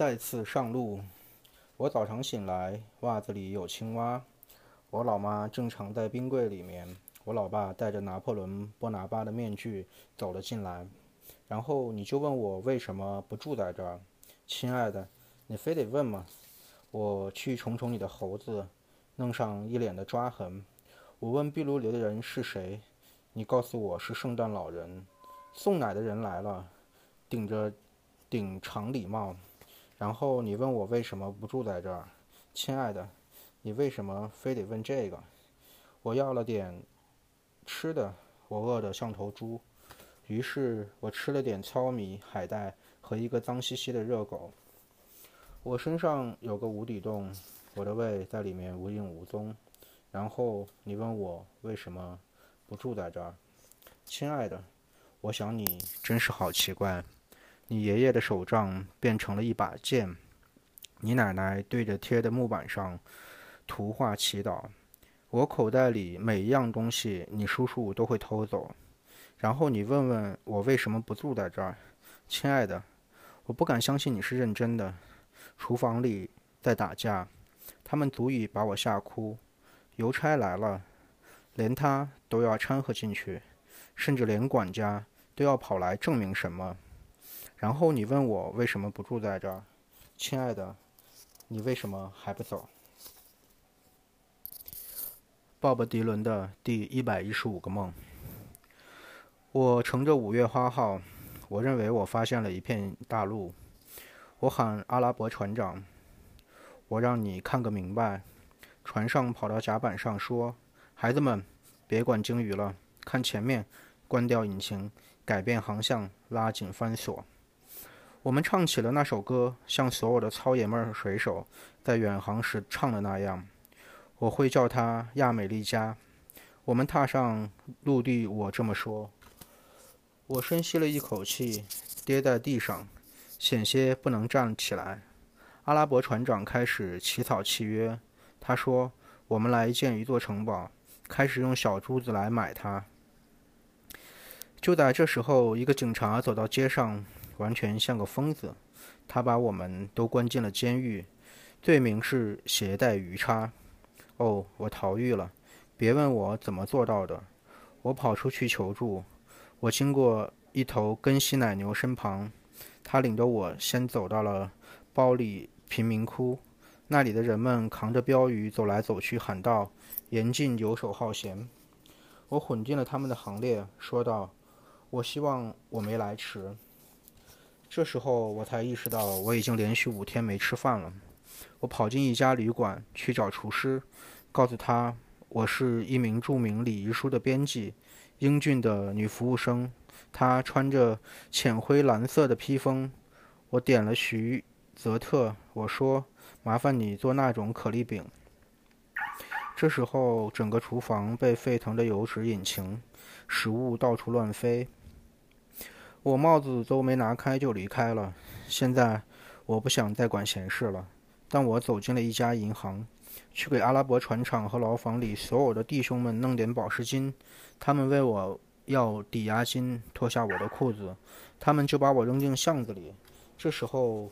再次上路。我早上醒来，袜子里有青蛙。我老妈正常在冰柜里面。我老爸戴着拿破仑·波拿巴的面具走了进来。然后你就问我为什么不住在这儿，亲爱的，你非得问吗？我去宠宠你的猴子，弄上一脸的抓痕。我问壁炉里的人是谁，你告诉我是圣诞老人。送奶的人来了，顶着顶长礼帽。然后你问我为什么不住在这儿，亲爱的，你为什么非得问这个？我要了点吃的，我饿得像头猪。于是我吃了点糙米、海带和一个脏兮兮的热狗。我身上有个无底洞，我的胃在里面无影无踪。然后你问我为什么不住在这儿，亲爱的，我想你真是好奇怪。你爷爷的手杖变成了一把剑，你奶奶对着贴的木板上图画祈祷。我口袋里每一样东西，你叔叔都会偷走。然后你问问我为什么不住在这儿，亲爱的，我不敢相信你是认真的。厨房里在打架，他们足以把我吓哭。邮差来了，连他都要掺和进去，甚至连管家都要跑来证明什么。然后你问我为什么不住在这儿，亲爱的，你为什么还不走？鲍勃·迪伦的第一百一十五个梦。我乘着五月花号，我认为我发现了一片大陆。我喊阿拉伯船长，我让你看个明白。船上跑到甲板上说：“孩子们，别管鲸鱼了，看前面，关掉引擎，改变航向，拉紧帆索。”我们唱起了那首歌，像所有的糙爷们儿水手在远航时唱的那样。我会叫它亚美利加。我们踏上陆地，我这么说。我深吸了一口气，跌在地上，险些不能站起来。阿拉伯船长开始起草契约。他说：“我们来建一座城堡，开始用小珠子来买它。”就在这时候，一个警察走到街上。完全像个疯子，他把我们都关进了监狱，罪名是携带鱼叉。哦，我逃狱了，别问我怎么做到的。我跑出去求助，我经过一头根西奶牛身旁，他领着我先走到了包里贫民窟，那里的人们扛着标语走来走去，喊道：“严禁游手好闲。”我混进了他们的行列，说道：“我希望我没来迟。”这时候我才意识到，我已经连续五天没吃饭了。我跑进一家旅馆去找厨师，告诉他我是一名著名礼仪书的编辑，英俊的女服务生，她穿着浅灰蓝色的披风。我点了徐泽特，我说：“麻烦你做那种可丽饼。”这时候，整个厨房被沸腾的油脂引擎，食物到处乱飞。我帽子都没拿开就离开了。现在我不想再管闲事了。但我走进了一家银行，去给阿拉伯船厂和牢房里所有的弟兄们弄点保释金。他们为我要抵押金，脱下我的裤子，他们就把我扔进巷子里。这时候，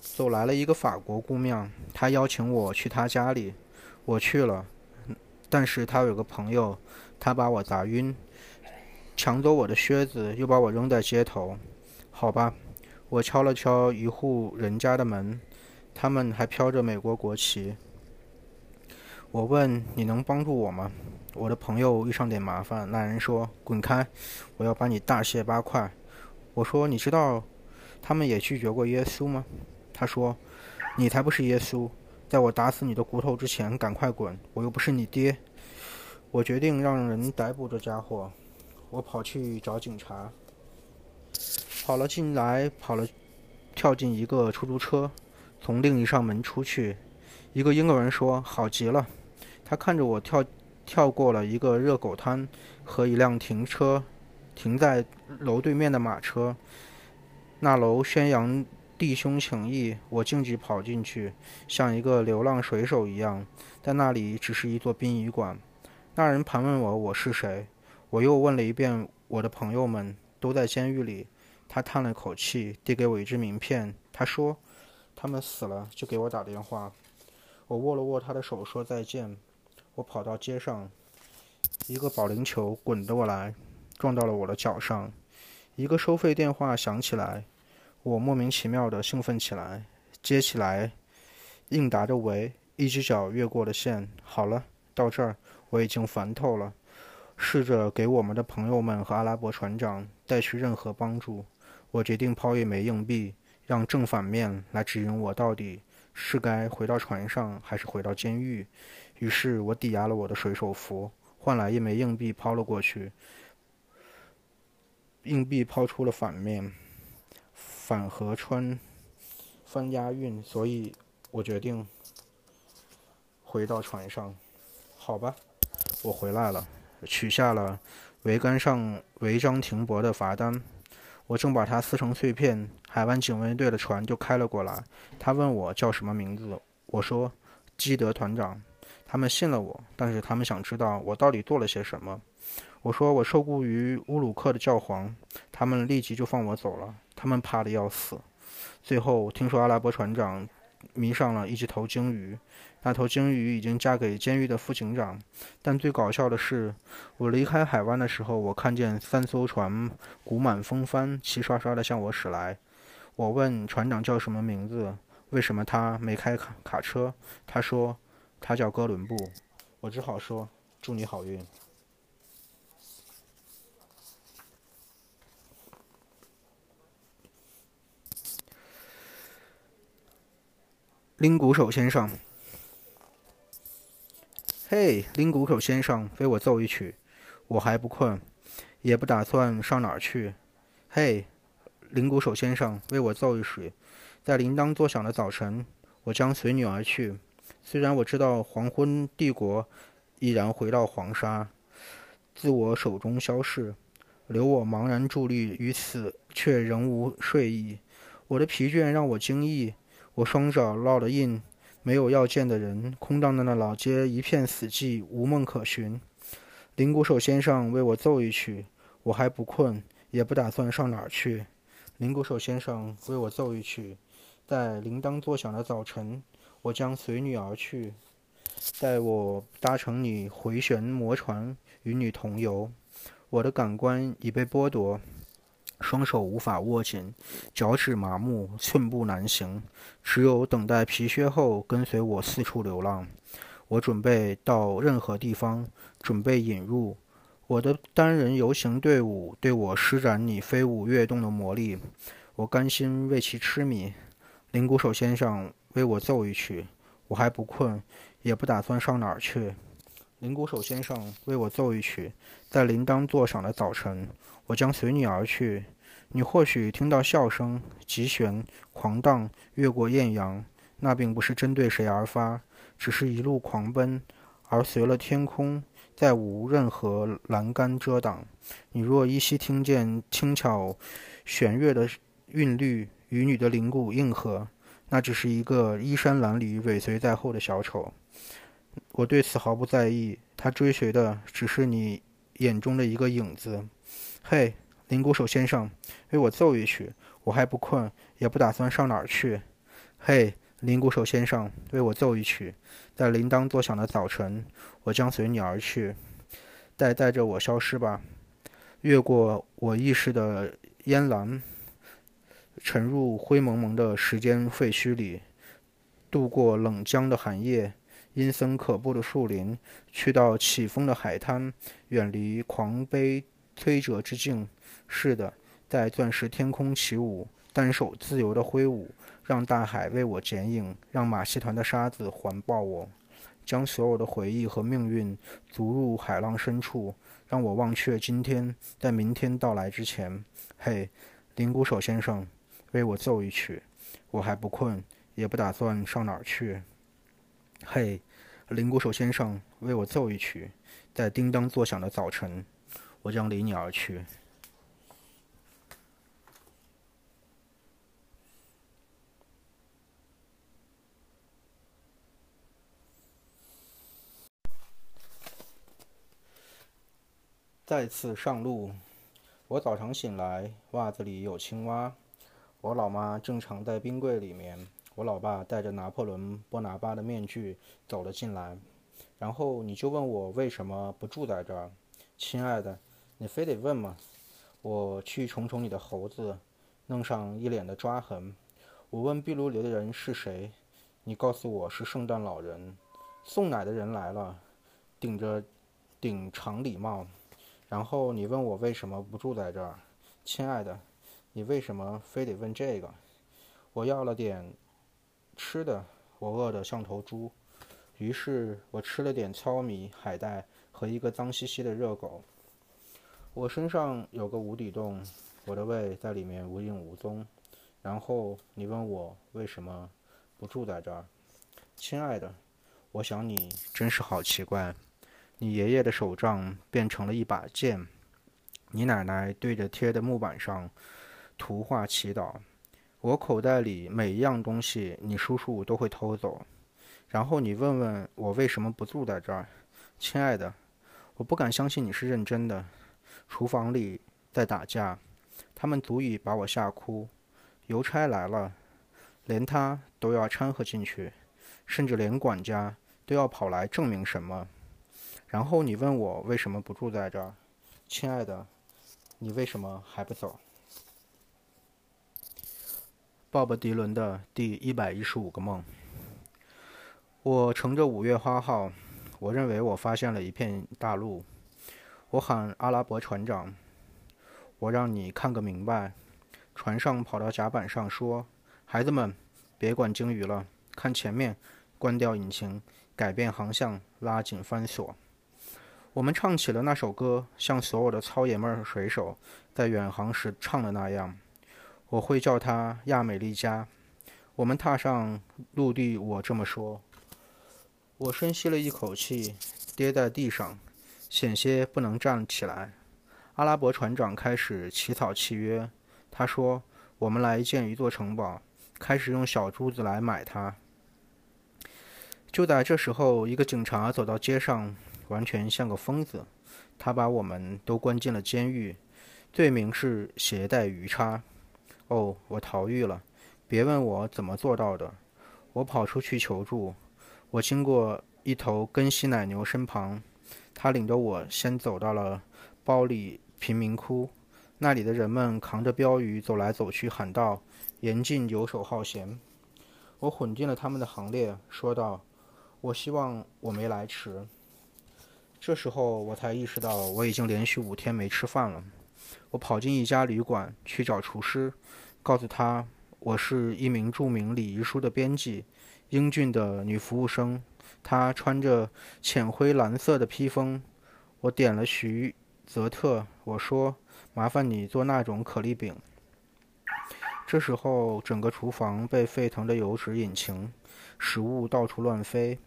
走来了一个法国姑娘，她邀请我去她家里。我去了，但是她有个朋友，她把我砸晕。抢走我的靴子，又把我扔在街头。好吧，我敲了敲一户人家的门，他们还飘着美国国旗。我问：“你能帮助我吗？”我的朋友遇上点麻烦。那人说：“滚开，我要把你大卸八块。”我说：“你知道，他们也拒绝过耶稣吗？”他说：“你才不是耶稣，在我打死你的骨头之前，赶快滚！我又不是你爹。”我决定让人逮捕这家伙。我跑去找警察，跑了进来，跑了，跳进一个出租车，从另一扇门出去。一个英国人说：“好极了。”他看着我跳，跳过了一个热狗摊和一辆停车，停在楼对面的马车。那楼宣扬弟兄情谊，我径直跑进去，像一个流浪水手一样。但那里只是一座殡仪馆。那人盘问我：“我是谁？”我又问了一遍，我的朋友们都在监狱里。他叹了口气，递给我一支名片。他说：“他们死了就给我打电话。我握了握他的手，说再见。我跑到街上，一个保龄球滚过来，撞到了我的脚上。一个收费电话响起来，我莫名其妙的兴奋起来，接起来，应答着“喂”，一只脚越过了线。好了，到这儿我已经烦透了，试着给我们的朋友们和阿拉伯船长带去任何帮助。我决定抛一枚硬币，让正反面来指引我到底是该回到船上还是回到监狱。于是我抵押了我的水手服，换来一枚硬币抛了过去。硬币抛出了反面，反和穿翻押韵，所以我决定回到船上。好吧，我回来了，取下了桅杆上违章停泊的罚单。我正把它撕成碎片，海湾警卫队的船就开了过来。他问我叫什么名字，我说基德团长。他们信了我，但是他们想知道我到底做了些什么。我说我受雇于乌鲁克的教皇，他们立即就放我走了。他们怕的要死。最后听说阿拉伯船长迷上了一只头鲸鱼，那头鲸鱼已经嫁给监狱的副警长。但最搞笑的是，我离开海湾的时候，我看见三艘船鼓满风帆，齐刷刷地向我驶来。我问船长叫什么名字，为什么他没开卡卡车？他说他叫哥伦布。我只好说祝你好运。拎鼓手先生，嘿，拎鼓手先生，为我奏一曲。我还不困，也不打算上哪儿去。嘿，拎鼓手先生，为我奏一曲。在铃铛作响的早晨，我将随你而去。虽然我知道黄昏帝国已然回到黄沙，自我手中消逝，留我茫然伫立于此，却仍无睡意。我的疲倦让我惊异。我双脚烙了印，没有要见的人，空荡荡的老街一片死寂，无梦可寻。铃鼓手先生为我奏一曲，我还不困，也不打算上哪儿去。铃鼓手先生为我奏一曲，在铃铛作响的早晨，我将随你而去。待我搭乘你回旋魔船，与你同游。我的感官已被剥夺。双手无法握紧，脚趾麻木，寸步难行，只有等待皮靴后，跟随我四处流浪。我准备到任何地方，准备引入我的单人游行队伍，对我施展你飞舞跃动的魔力。我甘心为其痴迷。铃鼓手先生，为我奏一曲。我还不困，也不打算上哪儿去。铃鼓手先生，为我奏一曲。在铃铛作响的早晨，我将随你而去。你或许听到笑声，急旋、狂荡，越过艳阳。那并不是针对谁而发，只是一路狂奔，而随了天空，再无任何栏杆遮挡。你若依稀听见轻巧弦乐的韵律与你的铃鼓应和，那只是一个衣衫褴褛、尾随在后的小丑。我对此毫不在意，他追随的只是你眼中的一个影子。嘿。铃鼓手先生，为我奏一曲。我还不困，也不打算上哪儿去。嘿，铃鼓手先生，为我奏一曲。在铃铛作响的早晨，我将随你而去。带带着我消失吧，越过我意识的烟岚，沉入灰蒙蒙的时间废墟里，度过冷江的寒夜，阴森可怖的树林，去到起风的海滩，远离狂悲摧折之境。是的，在钻石天空起舞，单手自由地挥舞，让大海为我剪影，让马戏团的沙子环抱我，将所有的回忆和命运逐入海浪深处，让我忘却今天，在明天到来之前。嘿，铃鼓手先生，为我奏一曲，我还不困，也不打算上哪儿去。嘿，铃鼓手先生，为我奏一曲，在叮当作响的早晨，我将离你而去。再次上路，我早上醒来，袜子里有青蛙。我老妈正藏在冰柜里面。我老爸戴着拿破仑·波拿巴的面具走了进来，然后你就问我为什么不住在这儿，亲爱的，你非得问吗？我去宠宠你的猴子，弄上一脸的抓痕。我问壁炉里的人是谁，你告诉我是圣诞老人。送奶的人来了，顶着顶长礼帽。然后你问我为什么不住在这儿，亲爱的，你为什么非得问这个？我要了点。吃的，我饿得像头猪，于是我吃了点糙米、海带和一个脏兮兮的热狗。我身上有个无底洞，我的胃在里面无影无踪。然后你问我为什么不住在这儿，亲爱的，我想你真是好奇怪。你爷爷的手杖变成了一把剑，你奶奶对着贴的木板上图画祈祷。我口袋里每一样东西，你叔叔都会偷走。然后你问问我为什么不住在这儿，亲爱的，我不敢相信你是认真的。厨房里在打架，他们足以把我吓哭。邮差来了，连他都要掺和进去，甚至连管家都要跑来证明什么。然后你问我为什么不住在这儿，亲爱的，你为什么还不走？鲍勃·迪伦的第一百一十五个梦。我乘着五月花号，我认为我发现了一片大陆。我喊阿拉伯船长，我让你看个明白。船上跑到甲板上说：“孩子们，别管鲸鱼了，看前面，关掉引擎，改变航向，拉紧帆索。”我们唱起了那首歌，像所有的糙爷们儿水手在远航时唱的那样。我会叫他亚美利加。我们踏上陆地，我这么说。我深吸了一口气，跌在地上，险些不能站起来。阿拉伯船长开始起草契约。他说：“我们来建一座城堡，开始用小珠子来买它。”就在这时候，一个警察走到街上，完全像个疯子。他把我们都关进了监狱，罪名是携带鱼叉。哦，我逃狱了！别问我怎么做到的。我跑出去求助。我经过一头根西奶牛身旁，他领着我先走到了包里贫民窟。那里的人们扛着标语走来走去，喊道：“严禁游手好闲。”我混进了他们的行列，说道：“我希望我没来迟。”这时候我才意识到，我已经连续五天没吃饭了。我跑进一家旅馆去找厨师，告诉他我是一名著名礼仪书的编辑，英俊的女服务生，她穿着浅灰蓝色的披风。我点了徐泽特，我说：“麻烦你做那种可丽饼。”这时候，整个厨房被沸腾的油脂引擎，食物到处乱飞。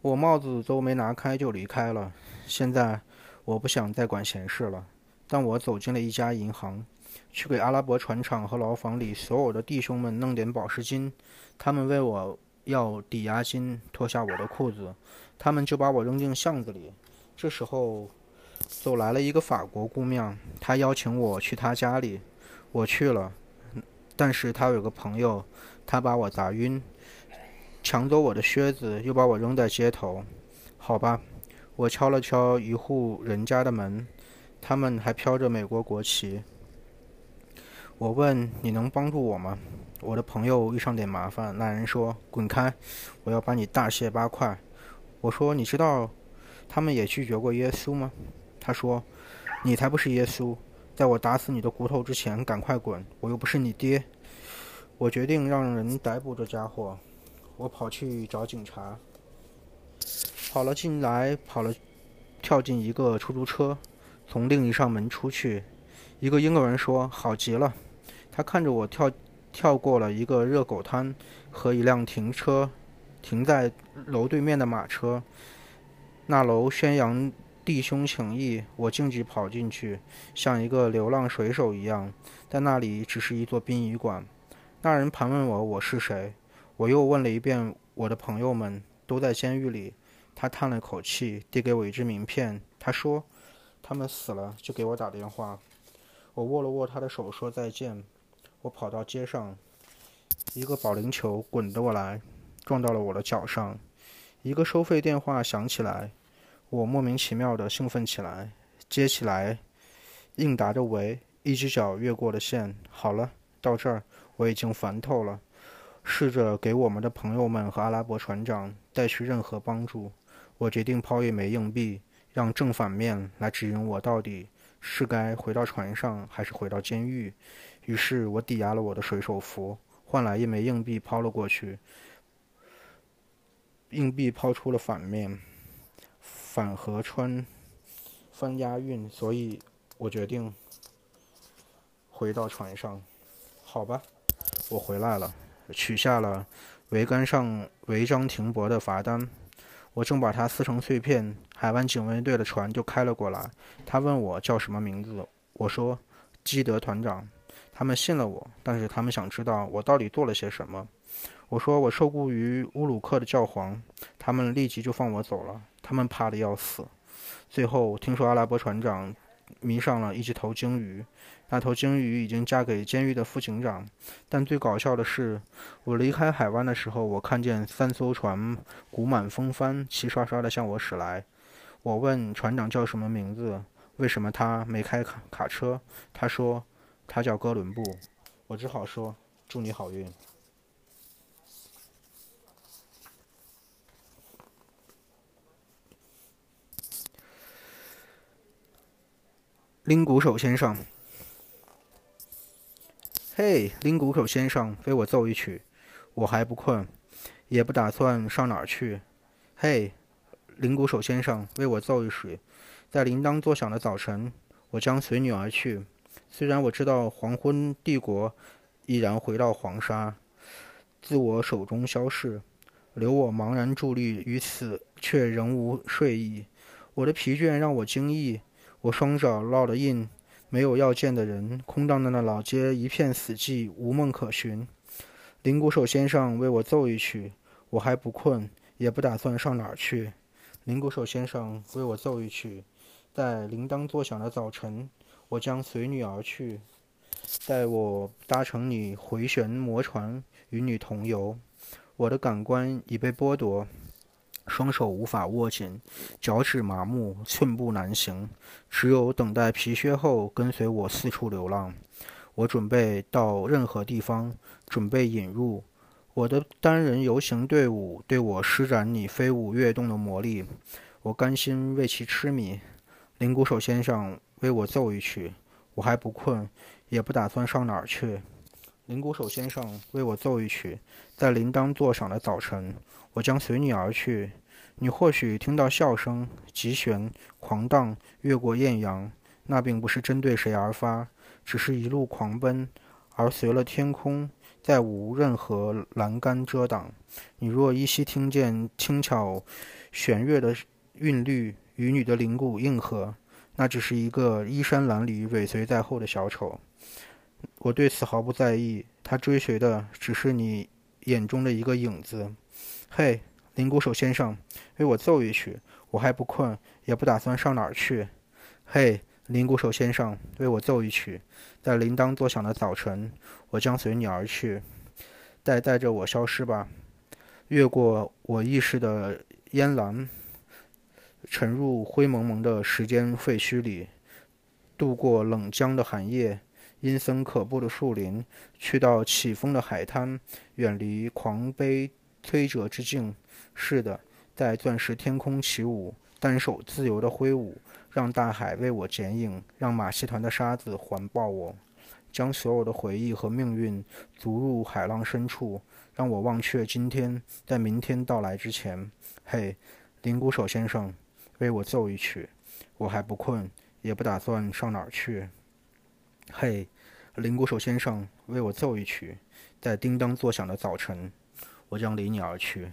我帽子都没拿开就离开了。现在，我不想再管闲事了。但我走进了一家银行，去给阿拉伯船厂和牢房里所有的弟兄们弄点保释金。他们为我要抵押金，脱下我的裤子，他们就把我扔进巷子里。这时候，走来了一个法国姑娘，她邀请我去她家里。我去了，但是她有个朋友，她把我砸晕，抢走我的靴子，又把我扔在街头。好吧，我敲了敲一户人家的门。他们还飘着美国国旗。我问：“你能帮助我吗？”我的朋友遇上点麻烦。那人说：“滚开！我要把你大卸八块。”我说：“你知道，他们也拒绝过耶稣吗？”他说：“你才不是耶稣！在我打死你的骨头之前，赶快滚！我又不是你爹。”我决定让人逮捕这家伙。我跑去找警察，跑了进来，跑了，跳进一个出租车。从另一扇门出去，一个英国人说：“好极了。”他看着我跳，跳过了一个热狗摊和一辆停车，停在楼对面的马车。那楼宣扬弟兄情谊，我径直跑进去，像一个流浪水手一样。但那里只是一座殡仪馆。那人盘问我我是谁，我又问了一遍我的朋友们都在监狱里。他叹了口气，递给我一支名片。他说。他们死了就给我打电话。我握了握他的手，说再见。我跑到街上，一个保龄球滚过来，撞到了我的脚上。一个收费电话响起来，我莫名其妙的兴奋起来，接起来，应答着“喂”，一只脚越过了线。好了，到这儿我已经烦透了，试着给我们的朋友们和阿拉伯船长带去任何帮助。我决定抛一枚硬币，让正反面来指引我到底是该回到船上，还是回到监狱。于是我抵押了我的水手服，换来一枚硬币抛了过去。硬币抛出了反面，反和穿翻押韵，所以我决定回到船上。好吧，我回来了，取下了桅杆上违章停泊的罚单。我正把它撕成碎片，海湾警卫队的船就开了过来。他问我叫什么名字，我说基德团长。他们信了我，但是他们想知道我到底做了些什么。我说我受雇于乌鲁克的教皇，他们立即就放我走了。他们怕的要死。最后听说阿拉伯船长迷上了一只头鲸鱼，那头鲸鱼已经嫁给监狱的副警长。但最搞笑的是，我离开海湾的时候，我看见三艘船鼓满风帆，齐刷刷地向我驶来。我问船长叫什么名字，为什么他没开卡卡车？他说他叫哥伦布。我只好说祝你好运。拎鼓手先生，嘿，拎鼓手先生，为我奏一曲。我还不困，也不打算上哪儿去。嘿，拎鼓手先生，为我奏一曲。在铃铛作响的早晨，我将随你而去。虽然我知道黄昏帝国已然回到黄沙，自我手中消逝，留我茫然伫立于此，却仍无睡意。我的疲倦让我惊异。我双脚烙了印，没有要见的人，空荡荡的老街一片死寂，无梦可寻。铃鼓手先生为我奏一曲，我还不困，也不打算上哪儿去。铃鼓手先生为我奏一曲，在铃铛作响的早晨，我将随你而去。待我搭乘你回旋魔船，与你同游。我的感官已被剥夺。双手无法握紧，脚趾麻木，寸步难行，只有等待皮靴后跟随我四处流浪。我准备到任何地方，准备引入我的单人游行队伍，对我施展你飞舞跃动的魔力。我甘心为其痴迷。铃鼓手先生，为我奏一曲。我还不困，也不打算上哪儿去。铃鼓手先生，为我奏一曲。在铃铛作响的早晨，我将随你而去。你或许听到笑声，急旋、狂荡，越过艳阳。那并不是针对谁而发，只是一路狂奔，而随了天空，再无任何栏杆遮挡。你若依稀听见轻巧弦乐的韵律与你的灵骨应和，那只是一个衣衫褴褛、尾随在后的小丑。我对此毫不在意，他追随的只是你眼中的一个影子。嘿。铃鼓手先生，为我奏一曲。我还不困，也不打算上哪儿去。嘿，铃鼓手先生，为我奏一曲。在铃铛作响的早晨，我将随你而去。带带着我消失吧，越过我意识的烟岚，沉入灰蒙蒙的时间废墟里，度过冷江的寒夜，阴森可怖的树林，去到起风的海滩，远离狂悲摧折之境。是的，在钻石天空起舞，单手自由地挥舞，让大海为我剪影，让马戏团的沙子环抱我，将所有的回忆和命运逐入海浪深处，让我忘却今天，在明天到来之前。嘿，铃鼓手先生，为我奏一曲，我还不困，也不打算上哪儿去。嘿，铃鼓手先生，为我奏一曲，在叮当作响的早晨，我将离你而去。